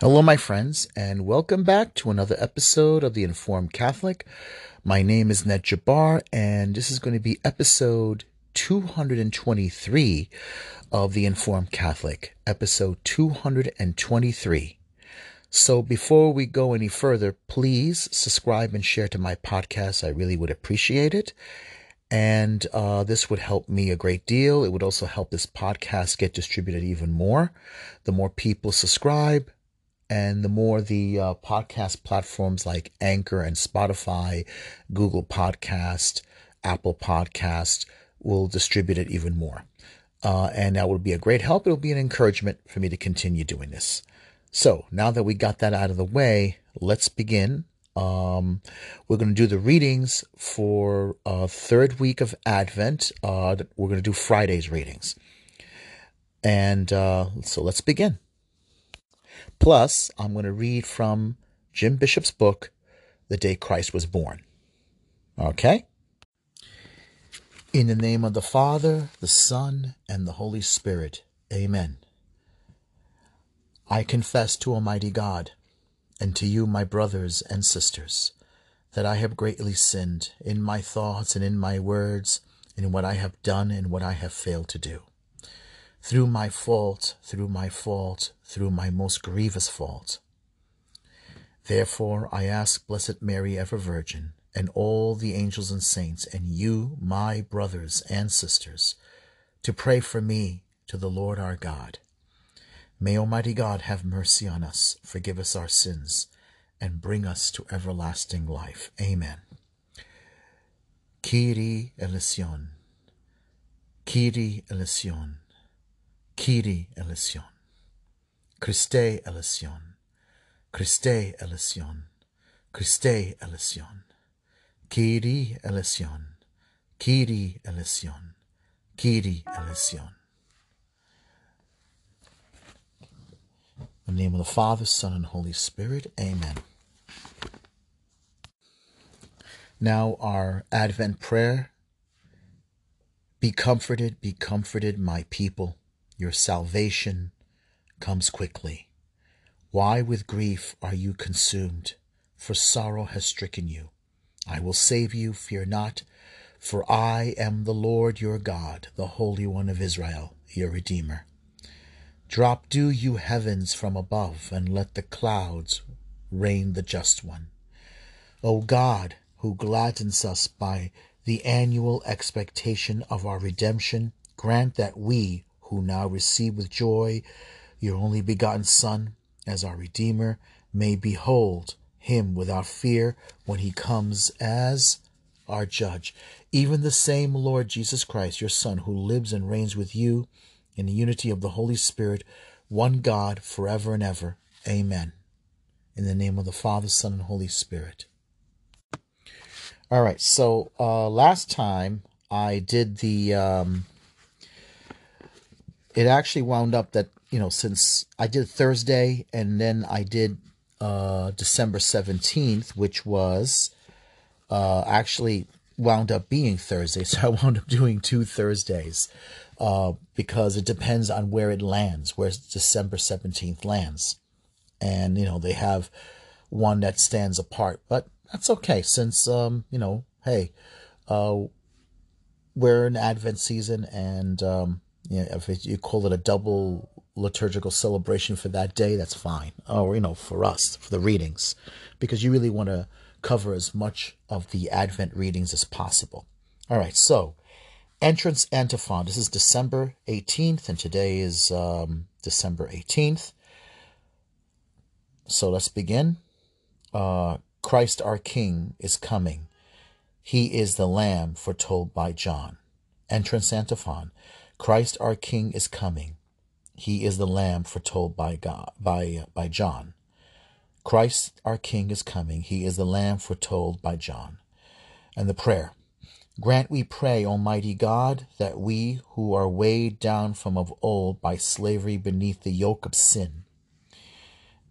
Hello, my friends, and welcome back to another episode of The Informed Catholic. My name is Ned Jabbar, and this is going to be episode 223 of The Informed Catholic. Episode 223. So, before we go any further, please subscribe and share to my podcast. I really would appreciate it. And uh, this would help me a great deal. It would also help this podcast get distributed even more. The more people subscribe, and the more the uh, podcast platforms like Anchor and Spotify, Google Podcast, Apple Podcast will distribute it even more. Uh, and that will be a great help. It will be an encouragement for me to continue doing this. So now that we got that out of the way, let's begin. Um, we're going to do the readings for uh, third week of Advent. Uh, we're going to do Friday's readings. And uh, so let's begin. Plus, I'm going to read from Jim Bishop's book, The Day Christ Was Born. Okay? In the name of the Father, the Son, and the Holy Spirit. Amen. I confess to Almighty God and to you, my brothers and sisters, that I have greatly sinned in my thoughts and in my words, in what I have done and what I have failed to do. Through my fault, through my fault, through my most grievous fault. Therefore I ask Blessed Mary, ever Virgin, and all the angels and saints, and you, my brothers and sisters, to pray for me to the Lord our God. May Almighty God have mercy on us, forgive us our sins, and bring us to everlasting life. Amen. Kyrie eleison. Kyrie eleison. Kyrie eleison. Christe eleison. Christe eleison. Christe eleison. Kyrie eleison. Kyrie eleison. Kyrie eleison. In the name of the Father, Son, and Holy Spirit. Amen. Now, our Advent prayer. Be comforted, be comforted, my people. Your salvation comes quickly. Why with grief are you consumed? For sorrow has stricken you. I will save you, fear not, for I am the Lord your God, the Holy One of Israel, your Redeemer. Drop dew, you heavens, from above, and let the clouds rain the just one. O God, who gladdens us by the annual expectation of our redemption, grant that we, who now receive with joy your only begotten Son as our Redeemer, may behold him without fear when he comes as our judge. Even the same Lord Jesus Christ, your Son, who lives and reigns with you in the unity of the Holy Spirit, one God, forever and ever. Amen. In the name of the Father, Son, and Holy Spirit. All right, so uh, last time I did the. Um, it actually wound up that you know, since I did Thursday and then I did uh, December 17th, which was uh, actually wound up being Thursday. So I wound up doing two Thursdays uh, because it depends on where it lands, where December 17th lands. And, you know, they have one that stands apart, but that's okay since, um, you know, hey, uh, we're in Advent season and, um, you know, if it, you call it a double liturgical celebration for that day, that's fine. Or, you know, for us, for the readings, because you really want to cover as much of the Advent readings as possible. All right, so entrance antiphon. This is December 18th, and today is um, December 18th. So let's begin. Uh, Christ our King is coming. He is the Lamb foretold by John. Entrance antiphon. Christ our King is coming. He is the Lamb foretold by God by by John. Christ our King is coming. He is the Lamb foretold by John. And the prayer. Grant, we pray, Almighty God, that we who are weighed down from of old by slavery beneath the yoke of sin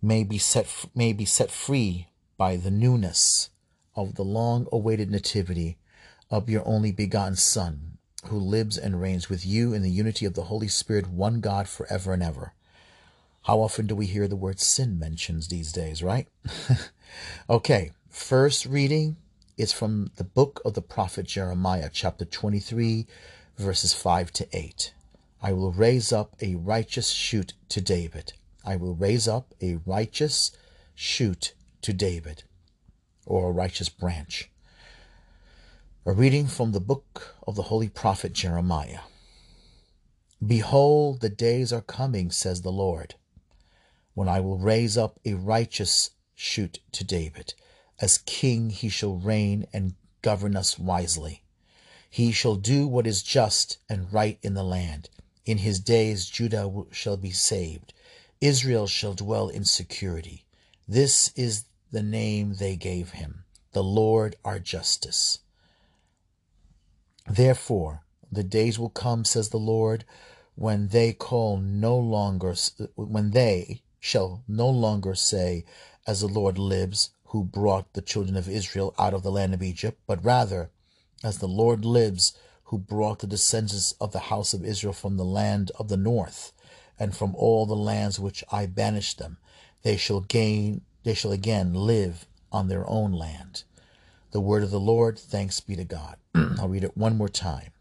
may be set may be set free by the newness of the long-awaited nativity of your only begotten Son, who lives and reigns with you in the unity of the Holy Spirit, one God forever and ever. How often do we hear the word sin mentioned these days, right? okay, first reading is from the book of the prophet Jeremiah, chapter 23, verses 5 to 8. I will raise up a righteous shoot to David. I will raise up a righteous shoot to David, or a righteous branch. A reading from the book of the holy prophet Jeremiah. Behold, the days are coming, says the Lord, when I will raise up a righteous shoot to David. As king, he shall reign and govern us wisely. He shall do what is just and right in the land. In his days, Judah shall be saved. Israel shall dwell in security. This is the name they gave him, the Lord our justice. Therefore, the days will come, says the Lord, when they call no longer, when they shall no longer say, as the Lord lives, who brought the children of Israel out of the land of Egypt, but rather, as the Lord lives, who brought the descendants of the house of Israel from the land of the north, and from all the lands which I banished them. They shall gain, they shall again live on their own land. The word of the Lord, thanks be to God. Mm. I'll read it one more time.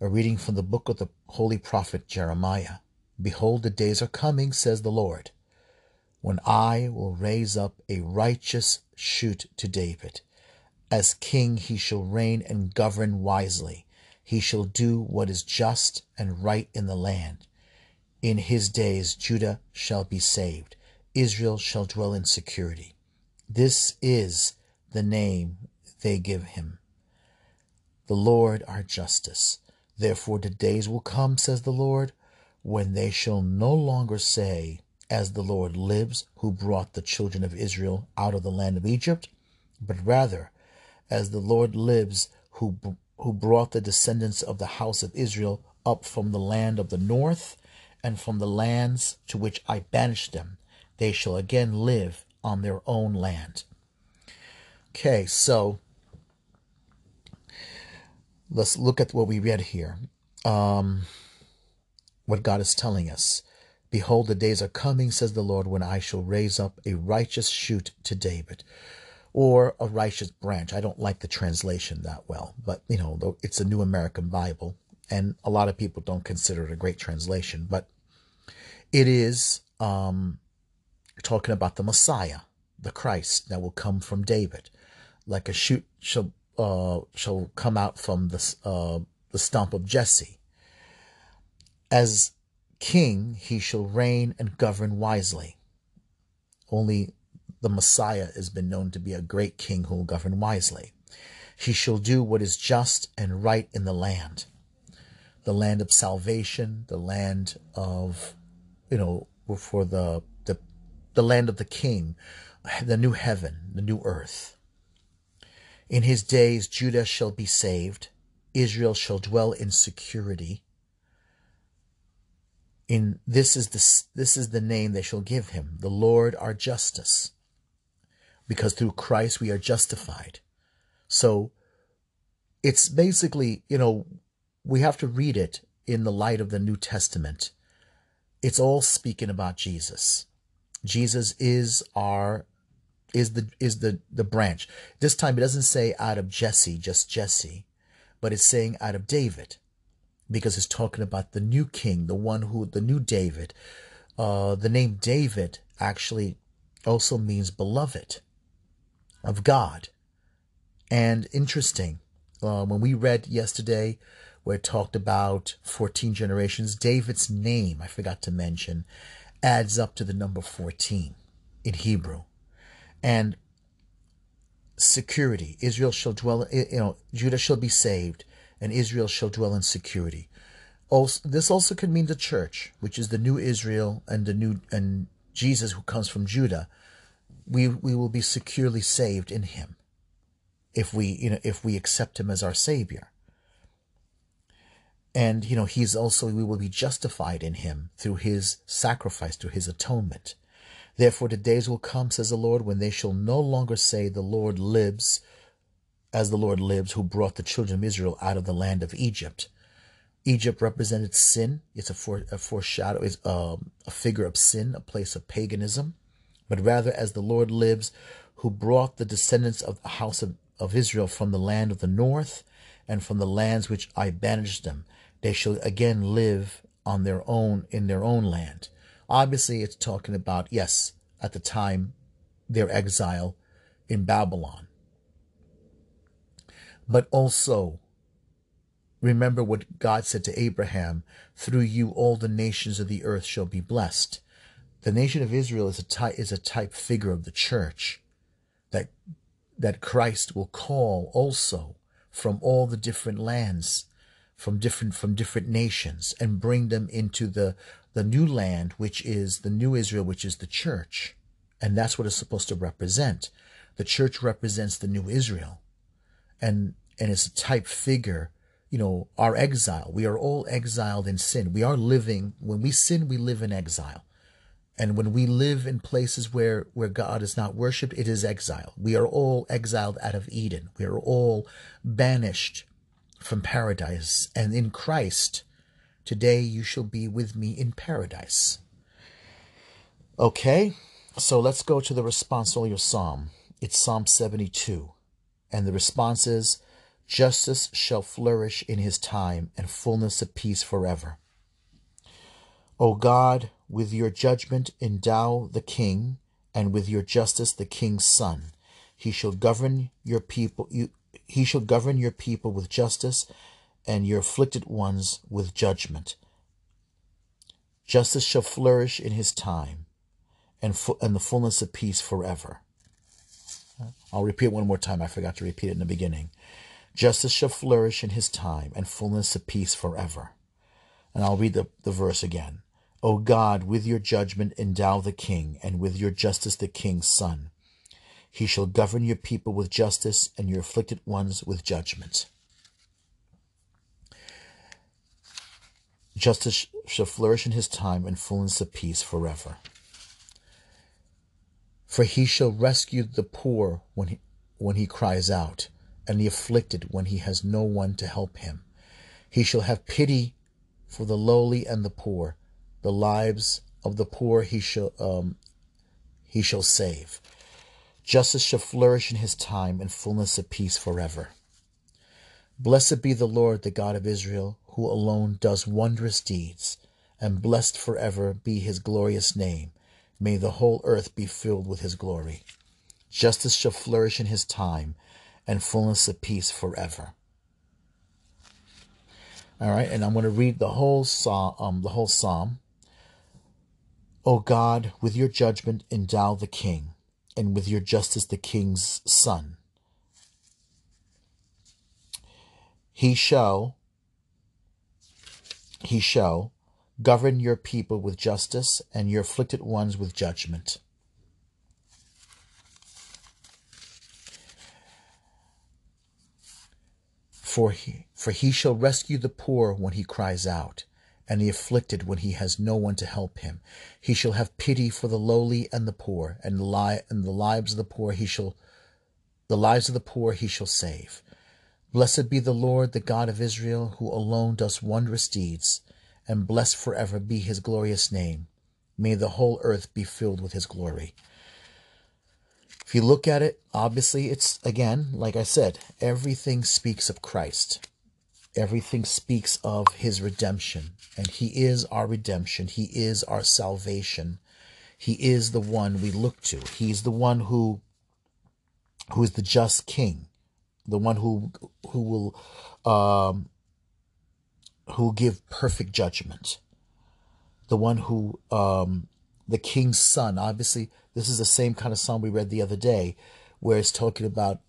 A reading from the book of the holy prophet Jeremiah. Behold, the days are coming, says the Lord, when I will raise up a righteous shoot to David. As king, he shall reign and govern wisely. He shall do what is just and right in the land. In his days, Judah shall be saved. Israel shall dwell in security. This is the name they give him. The Lord our justice. Therefore the days will come, says the Lord, when they shall no longer say, As the Lord lives, who brought the children of Israel out of the land of Egypt, but rather, As the Lord lives, who, who brought the descendants of the house of Israel up from the land of the north and from the lands to which I banished them. They shall again live on their own land. Okay, so let's look at what we read here. Um, what God is telling us. Behold, the days are coming, says the Lord, when I shall raise up a righteous shoot to David, or a righteous branch. I don't like the translation that well, but you know, it's a New American Bible, and a lot of people don't consider it a great translation, but it is um, talking about the Messiah, the Christ that will come from David like a shoot shall uh, shall come out from the uh, the stump of Jesse. As king, he shall reign and govern wisely. Only the Messiah has been known to be a great king who will govern wisely. He shall do what is just and right in the land, the land of salvation, the land of, you know, for the the, the land of the king, the new heaven, the new earth. In his days, Judah shall be saved, Israel shall dwell in security. In this is the this is the name they shall give him, the Lord our justice, because through Christ we are justified. So it's basically, you know, we have to read it in the light of the New Testament. It's all speaking about Jesus. Jesus is our is the is the the branch. This time it doesn't say out of Jesse, just Jesse, but it's saying out of David, because it's talking about the new king, the one who the new David. Uh, the name David actually also means beloved of God. And interesting, uh, when we read yesterday, where it talked about 14 generations, David's name, I forgot to mention, adds up to the number 14 in Hebrew and security. Israel shall dwell, you know, Judah shall be saved, and Israel shall dwell in security. Also, this also could mean the church, which is the new Israel and the new and Jesus who comes from Judah. We we will be securely saved in Him, if we you know if we accept Him as our Savior. And you know He's also we will be justified in Him through His sacrifice, through His atonement. Therefore, the days will come, says the Lord, when they shall no longer say, The Lord lives, as the Lord lives, who brought the children of Israel out of the land of Egypt. Egypt represented sin. It's a, fore, a foreshadow, is um, a figure of sin, a place of paganism. But rather, as the Lord lives, who brought the descendants of the house of, of Israel from the land of the north and from the lands which I banished them, they shall again live on their own in their own land. Obviously, it's talking about, yes, at the time, their exile in Babylon. But also, remember what God said to Abraham through you, all the nations of the earth shall be blessed. The nation of Israel is a type, is a type figure of the church that, that Christ will call also from all the different lands from different from different nations and bring them into the the new land which is the new Israel which is the church. And that's what it's supposed to represent. The church represents the new Israel. And and it's a type figure you know our exile. We are all exiled in sin. We are living when we sin we live in exile. And when we live in places where where God is not worshipped it is exile. We are all exiled out of Eden. We are all banished from paradise, and in Christ, today you shall be with me in paradise. Okay, so let's go to the response responsorial psalm. It's Psalm 72. And the response is Justice shall flourish in his time, and fullness of peace forever. O God, with your judgment endow the king, and with your justice the king's son. He shall govern your people, you, he shall govern your people with justice and your afflicted ones with judgment. Justice shall flourish in his time and, fu- and the fullness of peace forever. I'll repeat it one more time. I forgot to repeat it in the beginning. Justice shall flourish in his time and fullness of peace forever. And I'll read the, the verse again. O God, with your judgment endow the king, and with your justice the king's son. He shall govern your people with justice and your afflicted ones with judgment. Justice shall flourish in his time and fullness of peace forever. For he shall rescue the poor when he, when he cries out, and the afflicted when he has no one to help him. He shall have pity for the lowly and the poor. The lives of the poor he shall um, he shall save. Justice shall flourish in his time, and fullness of peace forever. Blessed be the Lord, the God of Israel, who alone does wondrous deeds, and blessed forever be his glorious name. May the whole earth be filled with his glory. Justice shall flourish in his time, and fullness of peace forever. All right, and I'm going to read the whole psalm. Um, the whole psalm. O God, with your judgment endow the king and with your justice the king's son. He shall, he shall govern your people with justice and your afflicted ones with judgment. For he, for he shall rescue the poor when he cries out and the afflicted when he has no one to help him. He shall have pity for the lowly and the poor, and li- and the lives of the poor he shall the lives of the poor he shall save. Blessed be the Lord, the God of Israel, who alone does wondrous deeds, and blessed forever be his glorious name. May the whole earth be filled with his glory. If you look at it, obviously it's again, like I said, everything speaks of Christ. Everything speaks of his redemption, and he is our redemption. He is our salvation. He is the one we look to. He's the one who who is the just king, the one who who will um, who give perfect judgment, the one who um, the king's son. Obviously, this is the same kind of psalm we read the other day, where it's talking about,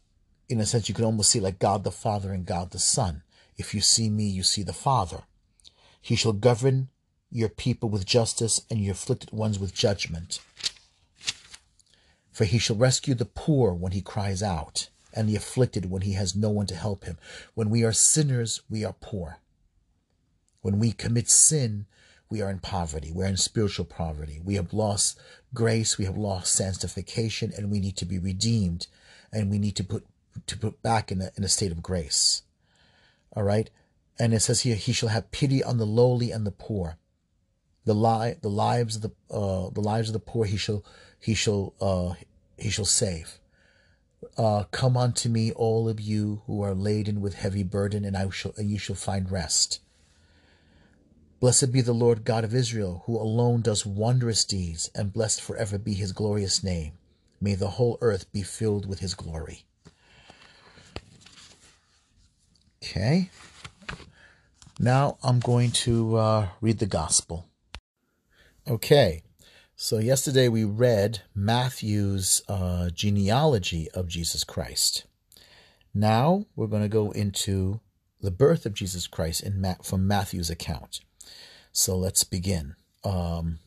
in a sense, you can almost see like God the Father and God the Son. If you see me, you see the Father. He shall govern your people with justice and your afflicted ones with judgment. For he shall rescue the poor when he cries out, and the afflicted when he has no one to help him. When we are sinners, we are poor. When we commit sin, we are in poverty. We're in spiritual poverty. We have lost grace. We have lost sanctification, and we need to be redeemed, and we need to put to put back in a, in a state of grace. All right. and it says here, he shall have pity on the lowly and the poor. The lie, the lives of the uh, the lives of the poor he shall he shall uh, he shall save. Uh, come unto me, all of you who are laden with heavy burden, and I shall and you shall find rest. Blessed be the Lord God of Israel, who alone does wondrous deeds, and blessed forever be his glorious name. May the whole earth be filled with his glory. Okay. Now I'm going to uh, read the gospel. Okay. So yesterday we read Matthew's uh, genealogy of Jesus Christ. Now we're going to go into the birth of Jesus Christ in Ma- from Matthew's account. So let's begin. Um,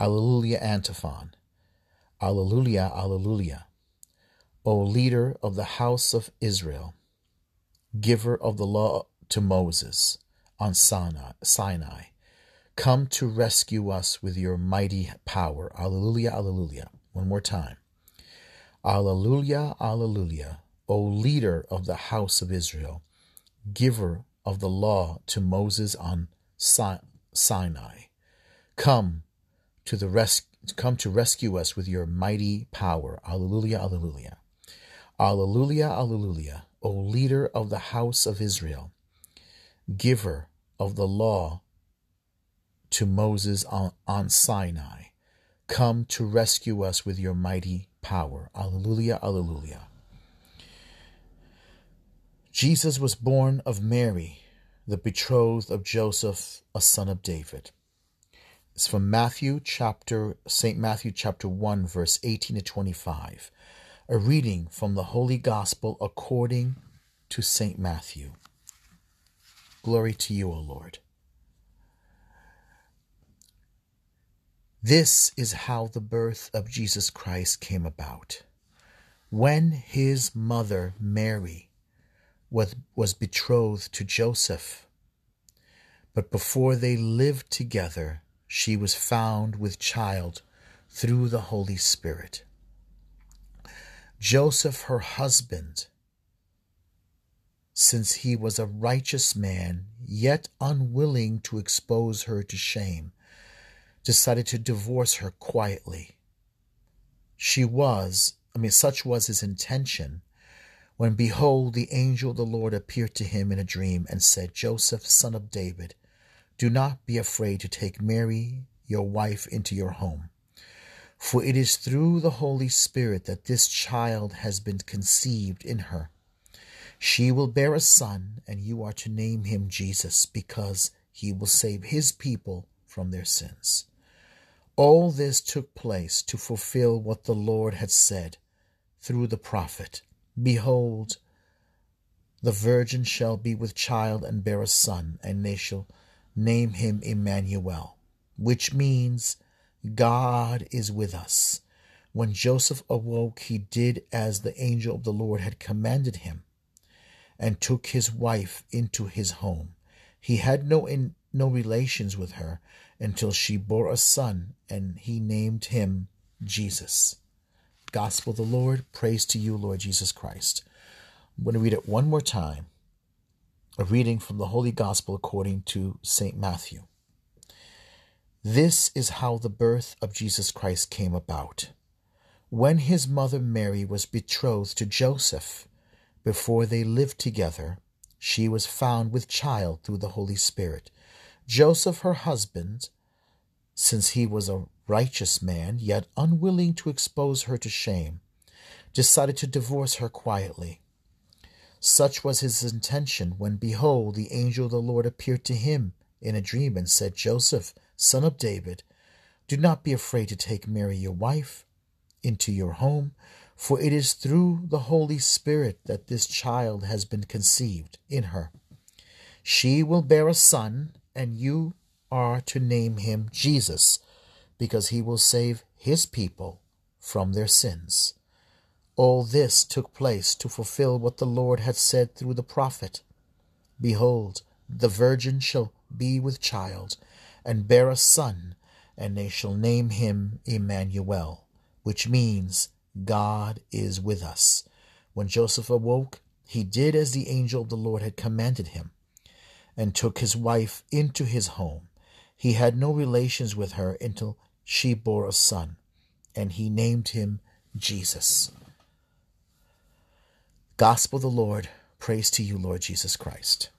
Alleluia antiphon. Alleluia, Alleluia. O leader of the house of Israel, giver of the law to Moses on Sinai, come to rescue us with your mighty power. Alleluia, Alleluia. One more time. Alleluia, Alleluia. O leader of the house of Israel, giver of the law to Moses on Sinai. Come to the res- come to rescue us with your mighty power. Alleluia, alleluia. Alleluia, alleluia. O leader of the house of Israel, giver of the law to Moses on, on Sinai, come to rescue us with your mighty power. Alleluia, alleluia. Jesus was born of Mary the betrothed of Joseph, a son of David. It's from Matthew chapter St. Matthew chapter 1 verse 18 to 25. A reading from the Holy Gospel according to St. Matthew. Glory to you, O Lord. This is how the birth of Jesus Christ came about. When his mother Mary was, was betrothed to Joseph. But before they lived together, she was found with child through the Holy Spirit. Joseph, her husband, since he was a righteous man, yet unwilling to expose her to shame, decided to divorce her quietly. She was, I mean, such was his intention, when behold, the angel of the Lord appeared to him in a dream and said, Joseph, son of David, do not be afraid to take Mary, your wife, into your home. For it is through the Holy Spirit that this child has been conceived in her. She will bear a son, and you are to name him Jesus, because he will save his people from their sins. All this took place to fulfill what the Lord had said through the prophet. Behold, the virgin shall be with child and bear a son, and they shall name him Emmanuel, which means God is with us. When Joseph awoke, he did as the angel of the Lord had commanded him, and took his wife into his home. He had no in, no relations with her until she bore a son, and he named him Jesus. Gospel of the Lord. Praise to you, Lord Jesus Christ. I'm going to read it one more time. A reading from the Holy Gospel according to St. Matthew. This is how the birth of Jesus Christ came about. When his mother Mary was betrothed to Joseph, before they lived together, she was found with child through the Holy Spirit. Joseph, her husband, since he was a righteous man, yet unwilling to expose her to shame, decided to divorce her quietly. Such was his intention when, behold, the angel of the Lord appeared to him in a dream and said, Joseph, son of David, do not be afraid to take Mary your wife into your home, for it is through the Holy Spirit that this child has been conceived in her. She will bear a son, and you are to name him Jesus because he will save his people from their sins. All this took place to fulfill what the Lord had said through the prophet Behold, the virgin shall be with child, and bear a son, and they shall name him Emmanuel, which means God is with us. When Joseph awoke, he did as the angel of the Lord had commanded him, and took his wife into his home. He had no relations with her until she bore a son, and he named him Jesus. Gospel of the Lord. Praise to you, Lord Jesus Christ.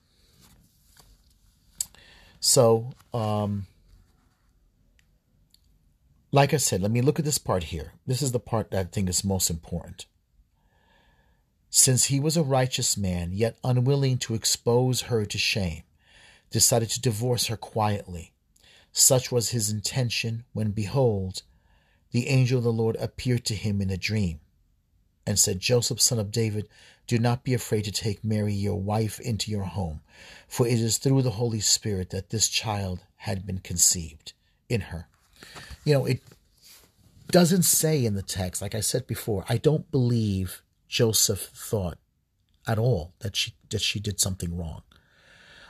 So, um, like I said, let me look at this part here. This is the part that I think is most important. Since he was a righteous man, yet unwilling to expose her to shame, decided to divorce her quietly. Such was his intention when, behold, the angel of the Lord appeared to him in a dream and said, Joseph, son of David, do not be afraid to take Mary, your wife, into your home, for it is through the Holy Spirit that this child had been conceived in her. You know, it doesn't say in the text, like I said before, I don't believe Joseph thought at all that she that she did something wrong.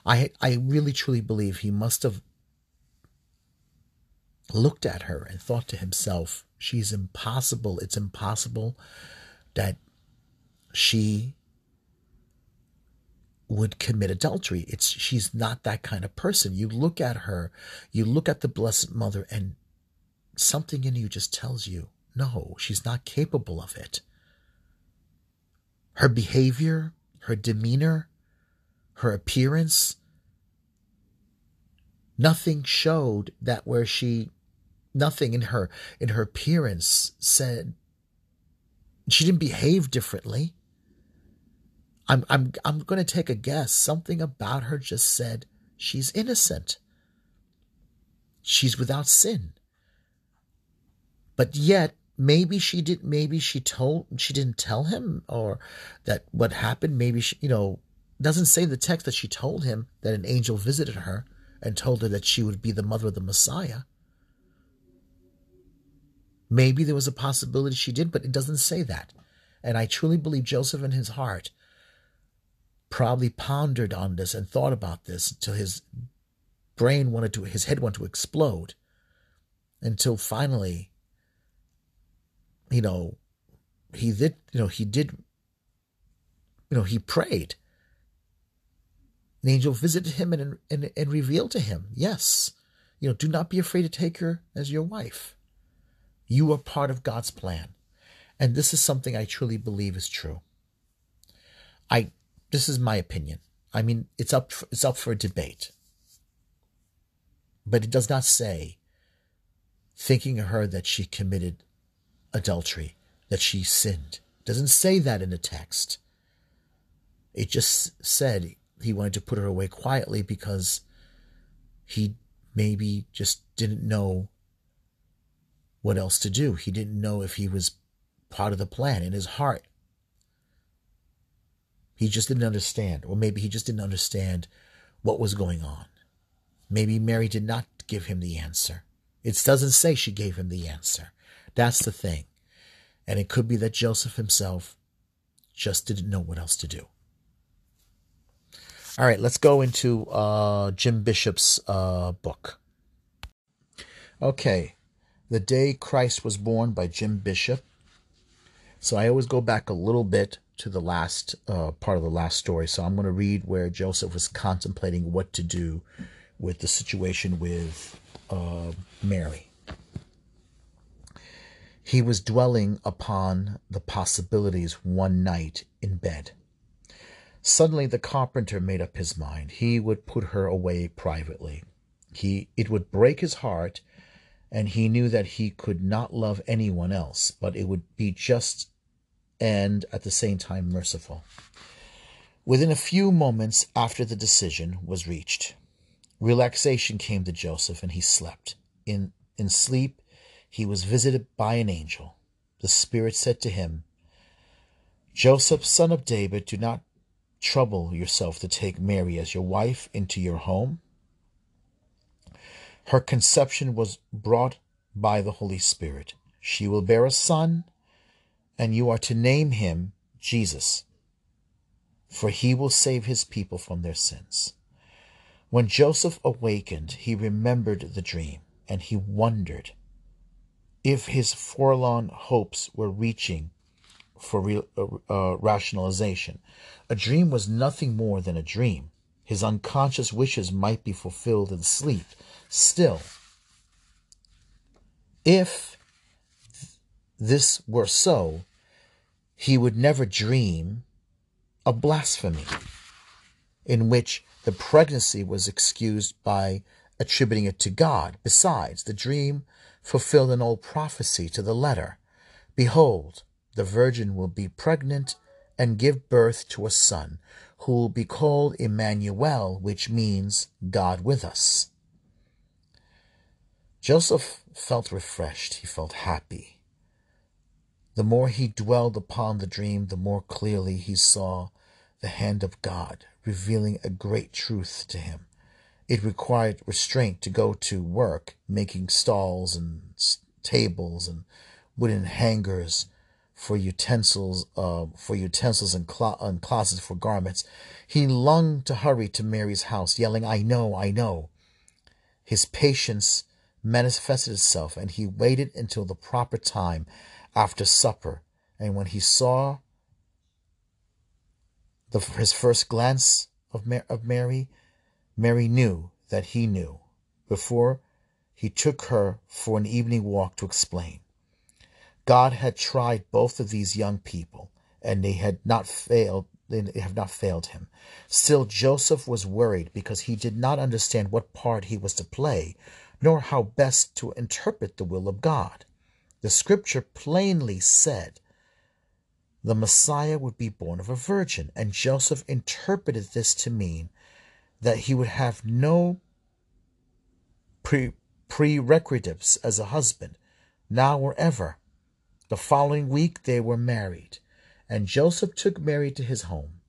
I I really truly believe he must have looked at her and thought to himself, she's impossible. It's impossible that she would commit adultery. It's she's not that kind of person. You look at her, you look at the Blessed Mother, and something in you just tells you, no, she's not capable of it. Her behavior, her demeanor, her appearance, nothing showed that where she nothing in her in her appearance said she didn't behave differently. I'm I'm I'm going to take a guess. Something about her just said she's innocent. She's without sin. But yet maybe she did maybe she told she didn't tell him or that what happened maybe she you know doesn't say in the text that she told him that an angel visited her and told her that she would be the mother of the Messiah. Maybe there was a possibility she did, but it doesn't say that. And I truly believe Joseph in his heart probably pondered on this and thought about this until his brain wanted to, his head wanted to explode. Until finally, you know, he did, you know, he did, you know, he prayed. An angel visited him and, and, and revealed to him, yes, you know, do not be afraid to take her as your wife. You are part of God's plan. And this is something I truly believe is true. I this is my opinion. I mean, it's up for, it's up for debate. But it does not say thinking of her that she committed adultery, that she sinned. It doesn't say that in the text. It just said he wanted to put her away quietly because he maybe just didn't know what else to do. He didn't know if he was part of the plan in his heart. He just didn't understand, or maybe he just didn't understand what was going on. Maybe Mary did not give him the answer. It doesn't say she gave him the answer. That's the thing. And it could be that Joseph himself just didn't know what else to do. All right, let's go into uh, Jim Bishop's uh, book. Okay, the Day Christ Was Born by Jim Bishop. So I always go back a little bit to the last uh, part of the last story. So I'm going to read where Joseph was contemplating what to do with the situation with uh, Mary. He was dwelling upon the possibilities one night in bed. Suddenly the carpenter made up his mind. He would put her away privately. He it would break his heart and he knew that he could not love anyone else, but it would be just and at the same time merciful. Within a few moments after the decision was reached, relaxation came to Joseph and he slept. In, in sleep, he was visited by an angel. The Spirit said to him, Joseph, son of David, do not trouble yourself to take Mary as your wife into your home her conception was brought by the Holy Spirit. She will bear a son, and you are to name him Jesus, for he will save his people from their sins. When Joseph awakened, he remembered the dream, and he wondered if his forlorn hopes were reaching for uh, uh, rationalization. A dream was nothing more than a dream. his unconscious wishes might be fulfilled in sleep. Still, if this were so, he would never dream a blasphemy, in which the pregnancy was excused by attributing it to God. Besides, the dream fulfilled an old prophecy to the letter. Behold, the virgin will be pregnant and give birth to a son, who will be called Emmanuel, which means God with us. Joseph felt refreshed, he felt happy. The more he dwelled upon the dream, the more clearly he saw the hand of God revealing a great truth to him. It required restraint to go to work, making stalls and tables and wooden hangers for utensils, uh, for utensils and, clo- and closets for garments. He longed to hurry to Mary's house, yelling, "I know, I know." His patience manifested itself, and he waited until the proper time after supper. And when he saw the, his first glance of, Mar- of Mary, Mary knew that he knew before he took her for an evening walk to explain. God had tried both of these young people, and they had not failed. They have not failed him. Still, Joseph was worried because he did not understand what part he was to play, nor how best to interpret the will of God. The scripture plainly said the Messiah would be born of a virgin, and Joseph interpreted this to mean that he would have no pre- prerequisites as a husband, now or ever. The following week they were married, and Joseph took Mary to his home.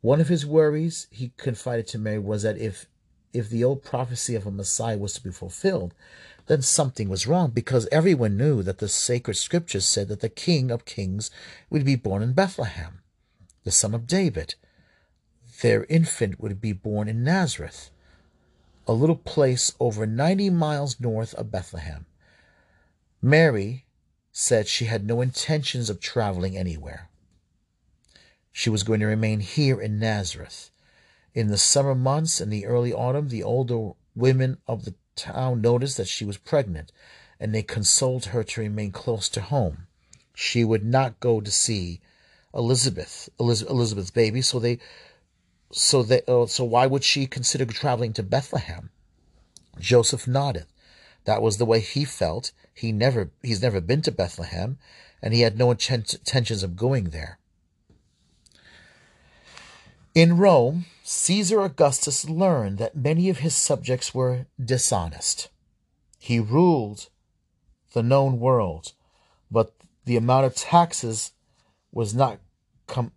One of his worries, he confided to Mary, was that if if the old prophecy of a Messiah was to be fulfilled, then something was wrong because everyone knew that the sacred scriptures said that the King of Kings would be born in Bethlehem, the son of David. Their infant would be born in Nazareth, a little place over 90 miles north of Bethlehem. Mary, said she had no intentions of traveling anywhere. She was going to remain here in Nazareth. In the summer months and the early autumn, the older women of the town noticed that she was pregnant, and they consoled her to remain close to home. She would not go to see Elizabeth, Elizabeth's baby, so they, so they, uh, so why would she consider traveling to Bethlehem? Joseph nodded. That was the way he felt. He never, he's never been to Bethlehem, and he had no intentions of going there. In Rome, Caesar Augustus learned that many of his subjects were dishonest. He ruled the known world, but the amount of taxes was not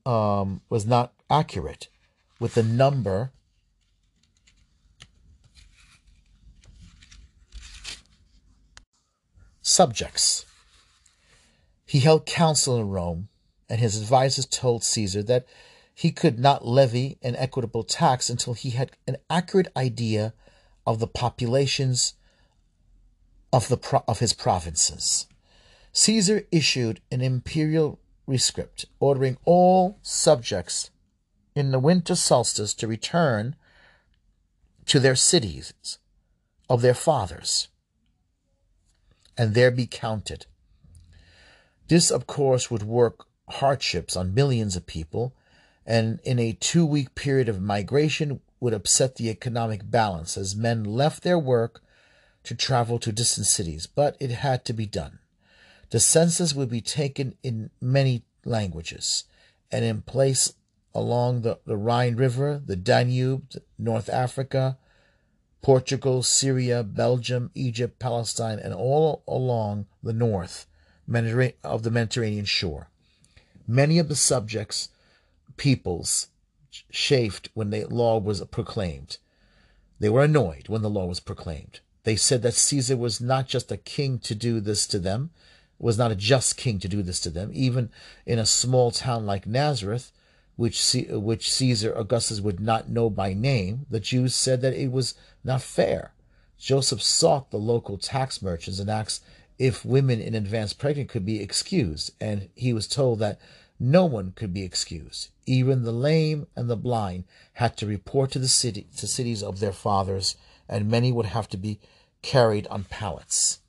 um, was not accurate with the number subjects. He held council in Rome, and his advisers told Caesar that he could not levy an equitable tax until he had an accurate idea of the populations of, the pro- of his provinces. Caesar issued an imperial rescript ordering all subjects in the winter solstice to return to their cities of their fathers and there be counted. This, of course, would work hardships on millions of people, and in a two week period of migration would upset the economic balance as men left their work to travel to distant cities, but it had to be done. The census would be taken in many languages and in place along the, the Rhine River, the Danube, North Africa, Portugal, Syria, Belgium, Egypt, Palestine, and all along the north of the Mediterranean shore. Many of the subjects, peoples, chafed when the law was proclaimed. They were annoyed when the law was proclaimed. They said that Caesar was not just a king to do this to them, was not a just king to do this to them. Even in a small town like Nazareth, which, which Caesar Augustus would not know by name, the Jews said that it was not fair. Joseph sought the local tax merchants and asked if women in advance pregnant could be excused, and he was told that No one could be excused. Even the lame and the blind had to report to the city to cities of their fathers, and many would have to be carried on pallets.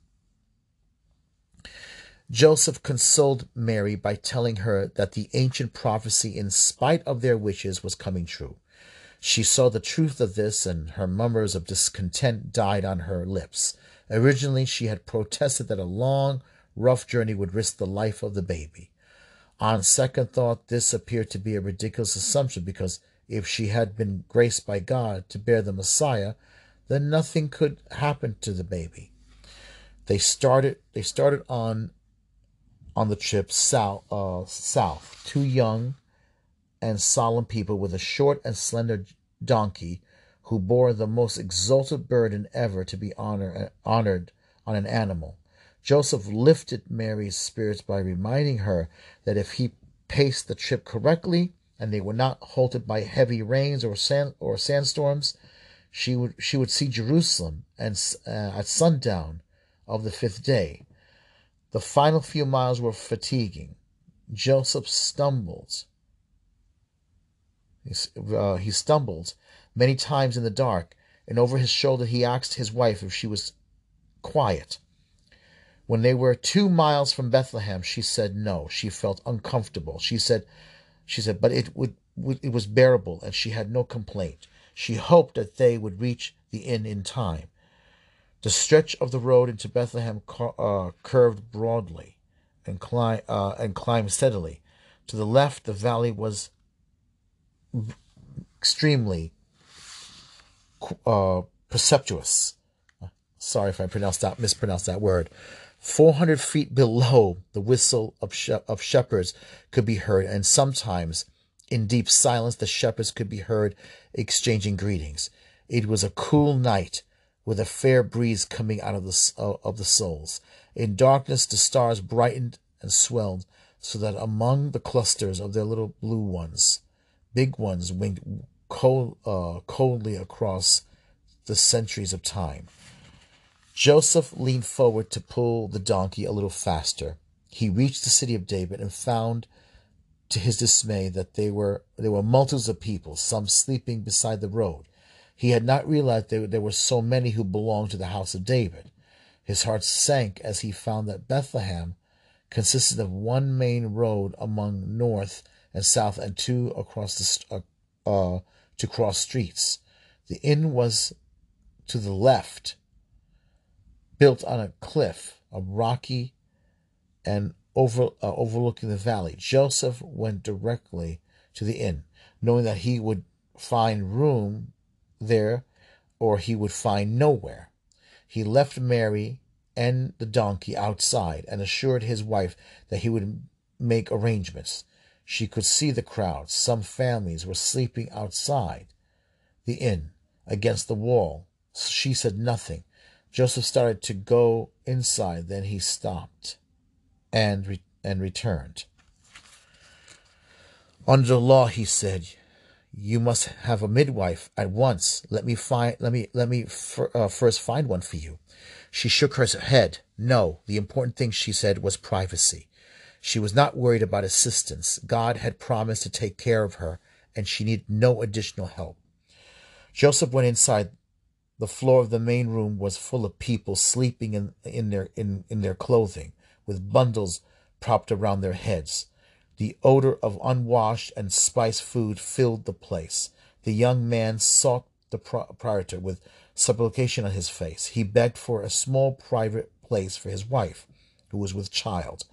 Joseph consoled Mary by telling her that the ancient prophecy, in spite of their wishes, was coming true. She saw the truth of this, and her murmurs of discontent died on her lips. Originally, she had protested that a long, rough journey would risk the life of the baby. On second thought, this appeared to be a ridiculous assumption because if she had been graced by God to bear the Messiah, then nothing could happen to the baby. They started. They started on on the trip south, uh, south. Two young and solemn people with a short and slender donkey who bore the most exalted burden ever to be honor, honored on an animal. Joseph lifted Mary's spirits by reminding her that if he paced the trip correctly and they were not halted by heavy rains or sand or sandstorms, she would she would see Jerusalem and uh, at sundown of the fifth day. The final few miles were fatiguing. Joseph stumbled. He, uh, he stumbled many times in the dark, and over his shoulder he asked his wife if she was quiet. When they were two miles from Bethlehem, she said no. She felt uncomfortable. She said, she said, but it would, it was bearable, and she had no complaint. She hoped that they would reach the inn in time. The stretch of the road into Bethlehem uh, curved broadly and, climb, uh, and climbed steadily. To the left, the valley was extremely uh, perceptuous. Sorry if I pronounced that, mispronounced that word. 400 feet below, the whistle of, she- of shepherds could be heard, and sometimes, in deep silence, the shepherds could be heard exchanging greetings. It was a cool night with a fair breeze coming out of the, uh, of the souls. In darkness, the stars brightened and swelled, so that among the clusters of their little blue ones, big ones winked cold, uh, coldly across the centuries of time. Joseph leaned forward to pull the donkey a little faster. He reached the city of David and found to his dismay that they were there were multitudes of people, some sleeping beside the road, he had not realized that there were so many who belonged to the house of David. His heart sank as he found that Bethlehem consisted of one main road among north and south and two across the uh, uh, to cross streets. The inn was to the left, built on a cliff, a rocky and over uh, overlooking the valley. Joseph went directly to the inn, knowing that he would find room there, or he would find nowhere. He left Mary and the donkey outside and assured his wife that he would make arrangements. She could see the crowd. Some families were sleeping outside the inn against the wall. She said nothing. Joseph started to go inside, then he stopped and re- and returned. Under the law, he said, you must have a midwife at once. Let me find. Let me. Let me uh, first find one for you. She shook her head. No, the important thing she said was privacy. She was not worried about assistance. God had promised to take care of her, and she needed no additional help. Joseph went inside. The floor of the main room was full of people sleeping in, in their in, in their clothing, with bundles propped around their heads. The odor of unwashed and spiced food filled the place. The young man sought the proprietor with supplication on his face. He begged for a small private place for his wife, who was with child.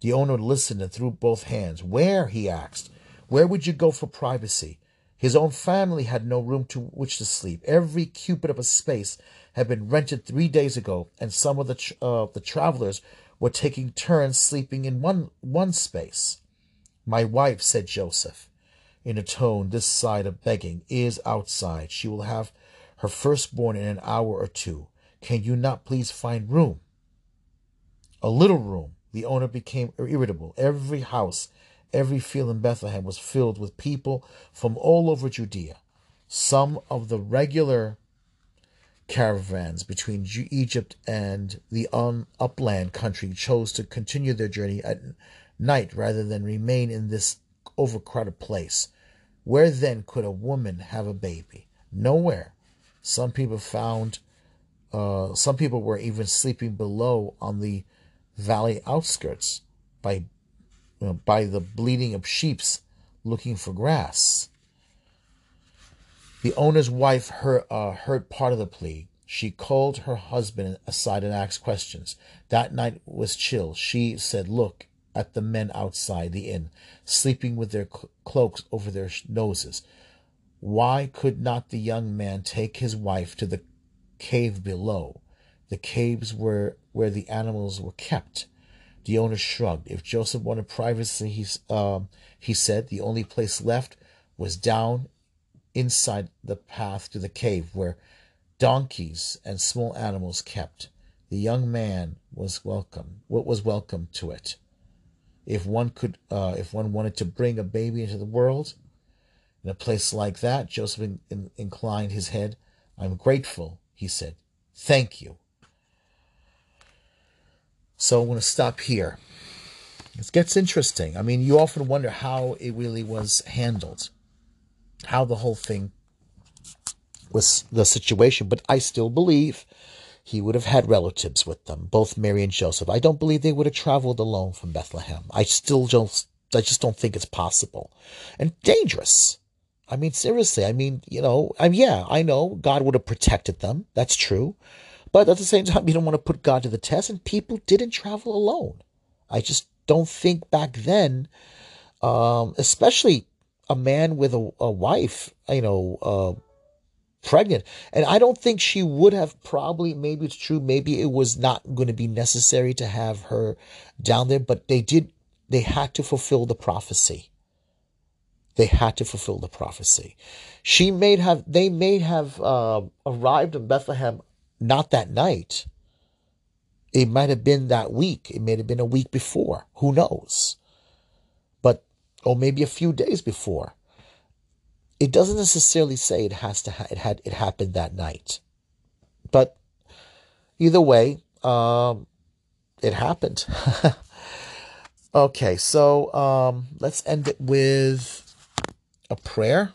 The owner listened and threw both hands. Where? he asked. Where would you go for privacy? His own family had no room to which to sleep. Every cubit of a space had been rented three days ago, and some of the uh, the travelers were taking turns sleeping in one one space. My wife, said Joseph, in a tone this side of begging, is outside. She will have her firstborn in an hour or two. Can you not please find room? A little room. The owner became irritable. Every house, every field in Bethlehem was filled with people from all over Judea. Some of the regular caravans between Egypt and the upland country chose to continue their journey at night rather than remain in this overcrowded place. Where then could a woman have a baby? Nowhere. Some people found, uh, some people were even sleeping below on the valley outskirts by, you know, by the bleating of sheep's looking for grass. The owner's wife heard, uh, heard part of the plea. She called her husband aside and asked questions. That night was chill. She said, Look at the men outside the inn, sleeping with their cloaks over their noses. Why could not the young man take his wife to the cave below? The caves were where the animals were kept. The owner shrugged. If Joseph wanted privacy, he, uh, he said, the only place left was down inside the path to the cave where donkeys and small animals kept. The young man was welcome. What was welcome to it? If one could, uh, if one wanted to bring a baby into the world, in a place like that, Joseph in, in, inclined his head. I'm grateful, he said. Thank you. So I'm going to stop here. It gets interesting. I mean, you often wonder how it really was handled, how the whole thing was the situation, but I still believe he would have had relatives with them, both Mary and Joseph. I don't believe they would have traveled alone from Bethlehem. I still don't, I just don't think it's possible. And dangerous. I mean, seriously, I mean, you know, I mean, yeah, I know God would have protected them. That's true. But at the same time, you don't want to put God to the test, and people didn't travel alone. I just don't think back then, um, especially a man with a, a wife, you know, uh, pregnant. And I don't think she would have probably, maybe it's true, maybe it was not going to be necessary to have her down there, but they did, they had to fulfill the prophecy. They had to fulfill the prophecy. She may have, they may have uh, arrived in Bethlehem not that night. It might have been that week. It may have been a week before. Who knows? But, or maybe a few days before it doesn't necessarily say it has to ha- it had it happened that night. But either way um, it happened. Okay so um, let's end it with a prayer.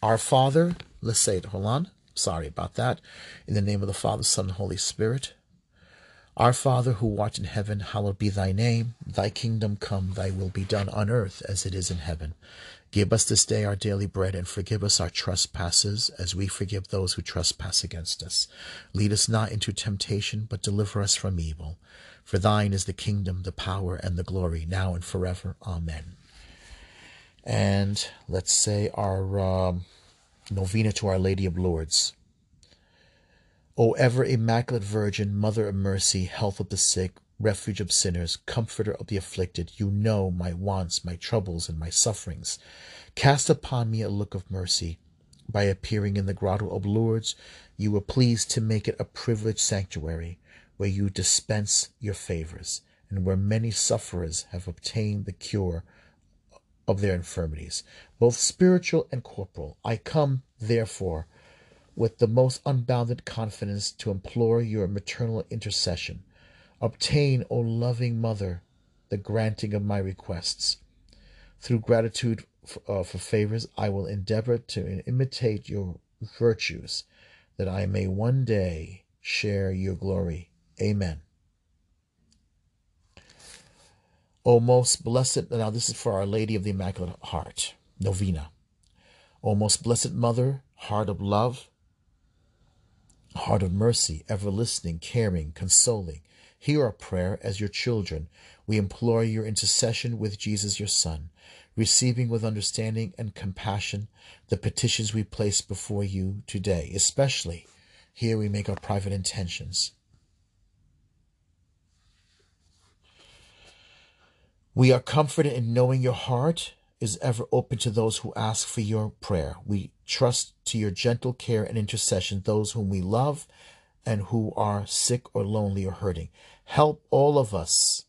Our father let's say it hold on. Sorry about that. In the name of the father son and holy spirit. Our Father who art in heaven, hallowed be thy name. Thy kingdom come, thy will be done on earth as it is in heaven. Give us this day our daily bread, and forgive us our trespasses, as we forgive those who trespass against us. Lead us not into temptation, but deliver us from evil. For thine is the kingdom, the power, and the glory, now and forever. Amen. And let's say our um, novena to Our Lady of Lourdes. O ever Immaculate Virgin, Mother of Mercy, Health of the Sick, refuge of sinners, comforter of the afflicted, you know my wants, my troubles, and my sufferings. Cast upon me a look of mercy. By appearing in the grotto of Lourdes, you were pleased to make it a privileged sanctuary, where you dispense your favors, and where many sufferers have obtained the cure of their infirmities, both spiritual and corporal. I come, therefore, with the most unbounded confidence to implore your maternal intercession Obtain, O loving Mother, the granting of my requests. Through gratitude for, uh, for favors, I will endeavor to imitate your virtues, that I may one day share your glory. Amen. O most blessed, now this is for Our Lady of the Immaculate Heart, Novena. O most blessed Mother, heart of love, heart of mercy, ever listening, caring, consoling, Hear our prayer as your children. We implore your intercession with Jesus, your Son, receiving with understanding and compassion the petitions we place before you today, especially here we make our private intentions. We are comforted in knowing your heart is ever open to those who ask for your prayer. We trust to your gentle care and intercession those whom we love and who are sick or lonely or hurting. Help all of us,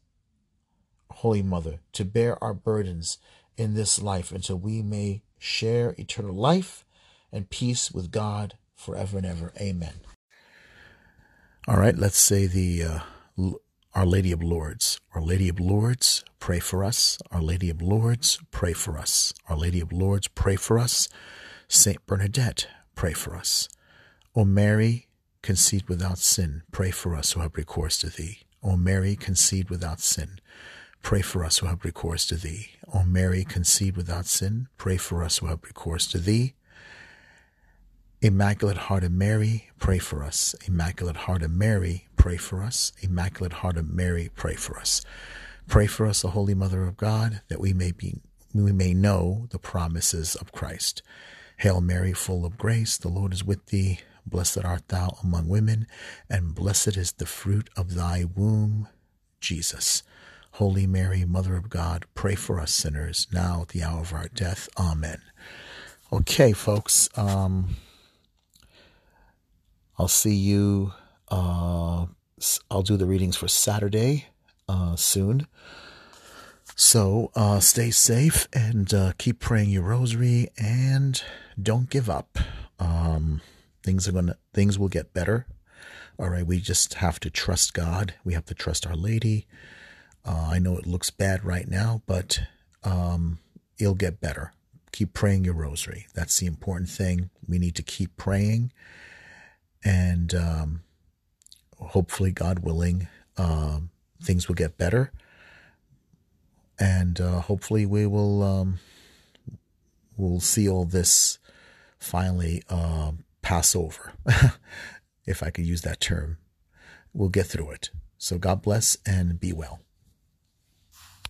Holy Mother, to bear our burdens in this life until we may share eternal life and peace with God forever and ever. Amen. All right, let's say the uh, Our Lady of Lourdes. Our Lady of Lourdes, pray for us. Our Lady of Lourdes, pray for us. Our Lady of Lourdes, pray for us. Saint Bernadette, pray for us. O Mary, conceived without sin, pray for us who have recourse to thee. O Mary, conceived without sin, pray for us who have recourse to thee. O Mary, conceived without sin, pray for us who have recourse to thee. Immaculate Heart of Mary, pray for us. Immaculate Heart of Mary, pray for us. Immaculate Heart of Mary, pray for us. Pray for us, the Holy Mother of God, that we may be we may know the promises of Christ. Hail Mary, full of grace, the Lord is with thee. Blessed art thou among women, and blessed is the fruit of thy womb, Jesus. Holy Mary, Mother of God, pray for us sinners, now at the hour of our death. Amen. Okay, folks. Um, I'll see you. Uh, I'll do the readings for Saturday uh, soon. So uh, stay safe and uh, keep praying your rosary and don't give up. Um, things are gonna things will get better. All right, we just have to trust God. We have to trust Our Lady. Uh, I know it looks bad right now, but um, it'll get better. Keep praying your rosary. That's the important thing. We need to keep praying and um, hopefully, God willing, um, things will get better, and uh, hopefully, we will um, we'll see all this finally uh, pass over, if I could use that term. We'll get through it. So God bless and be well.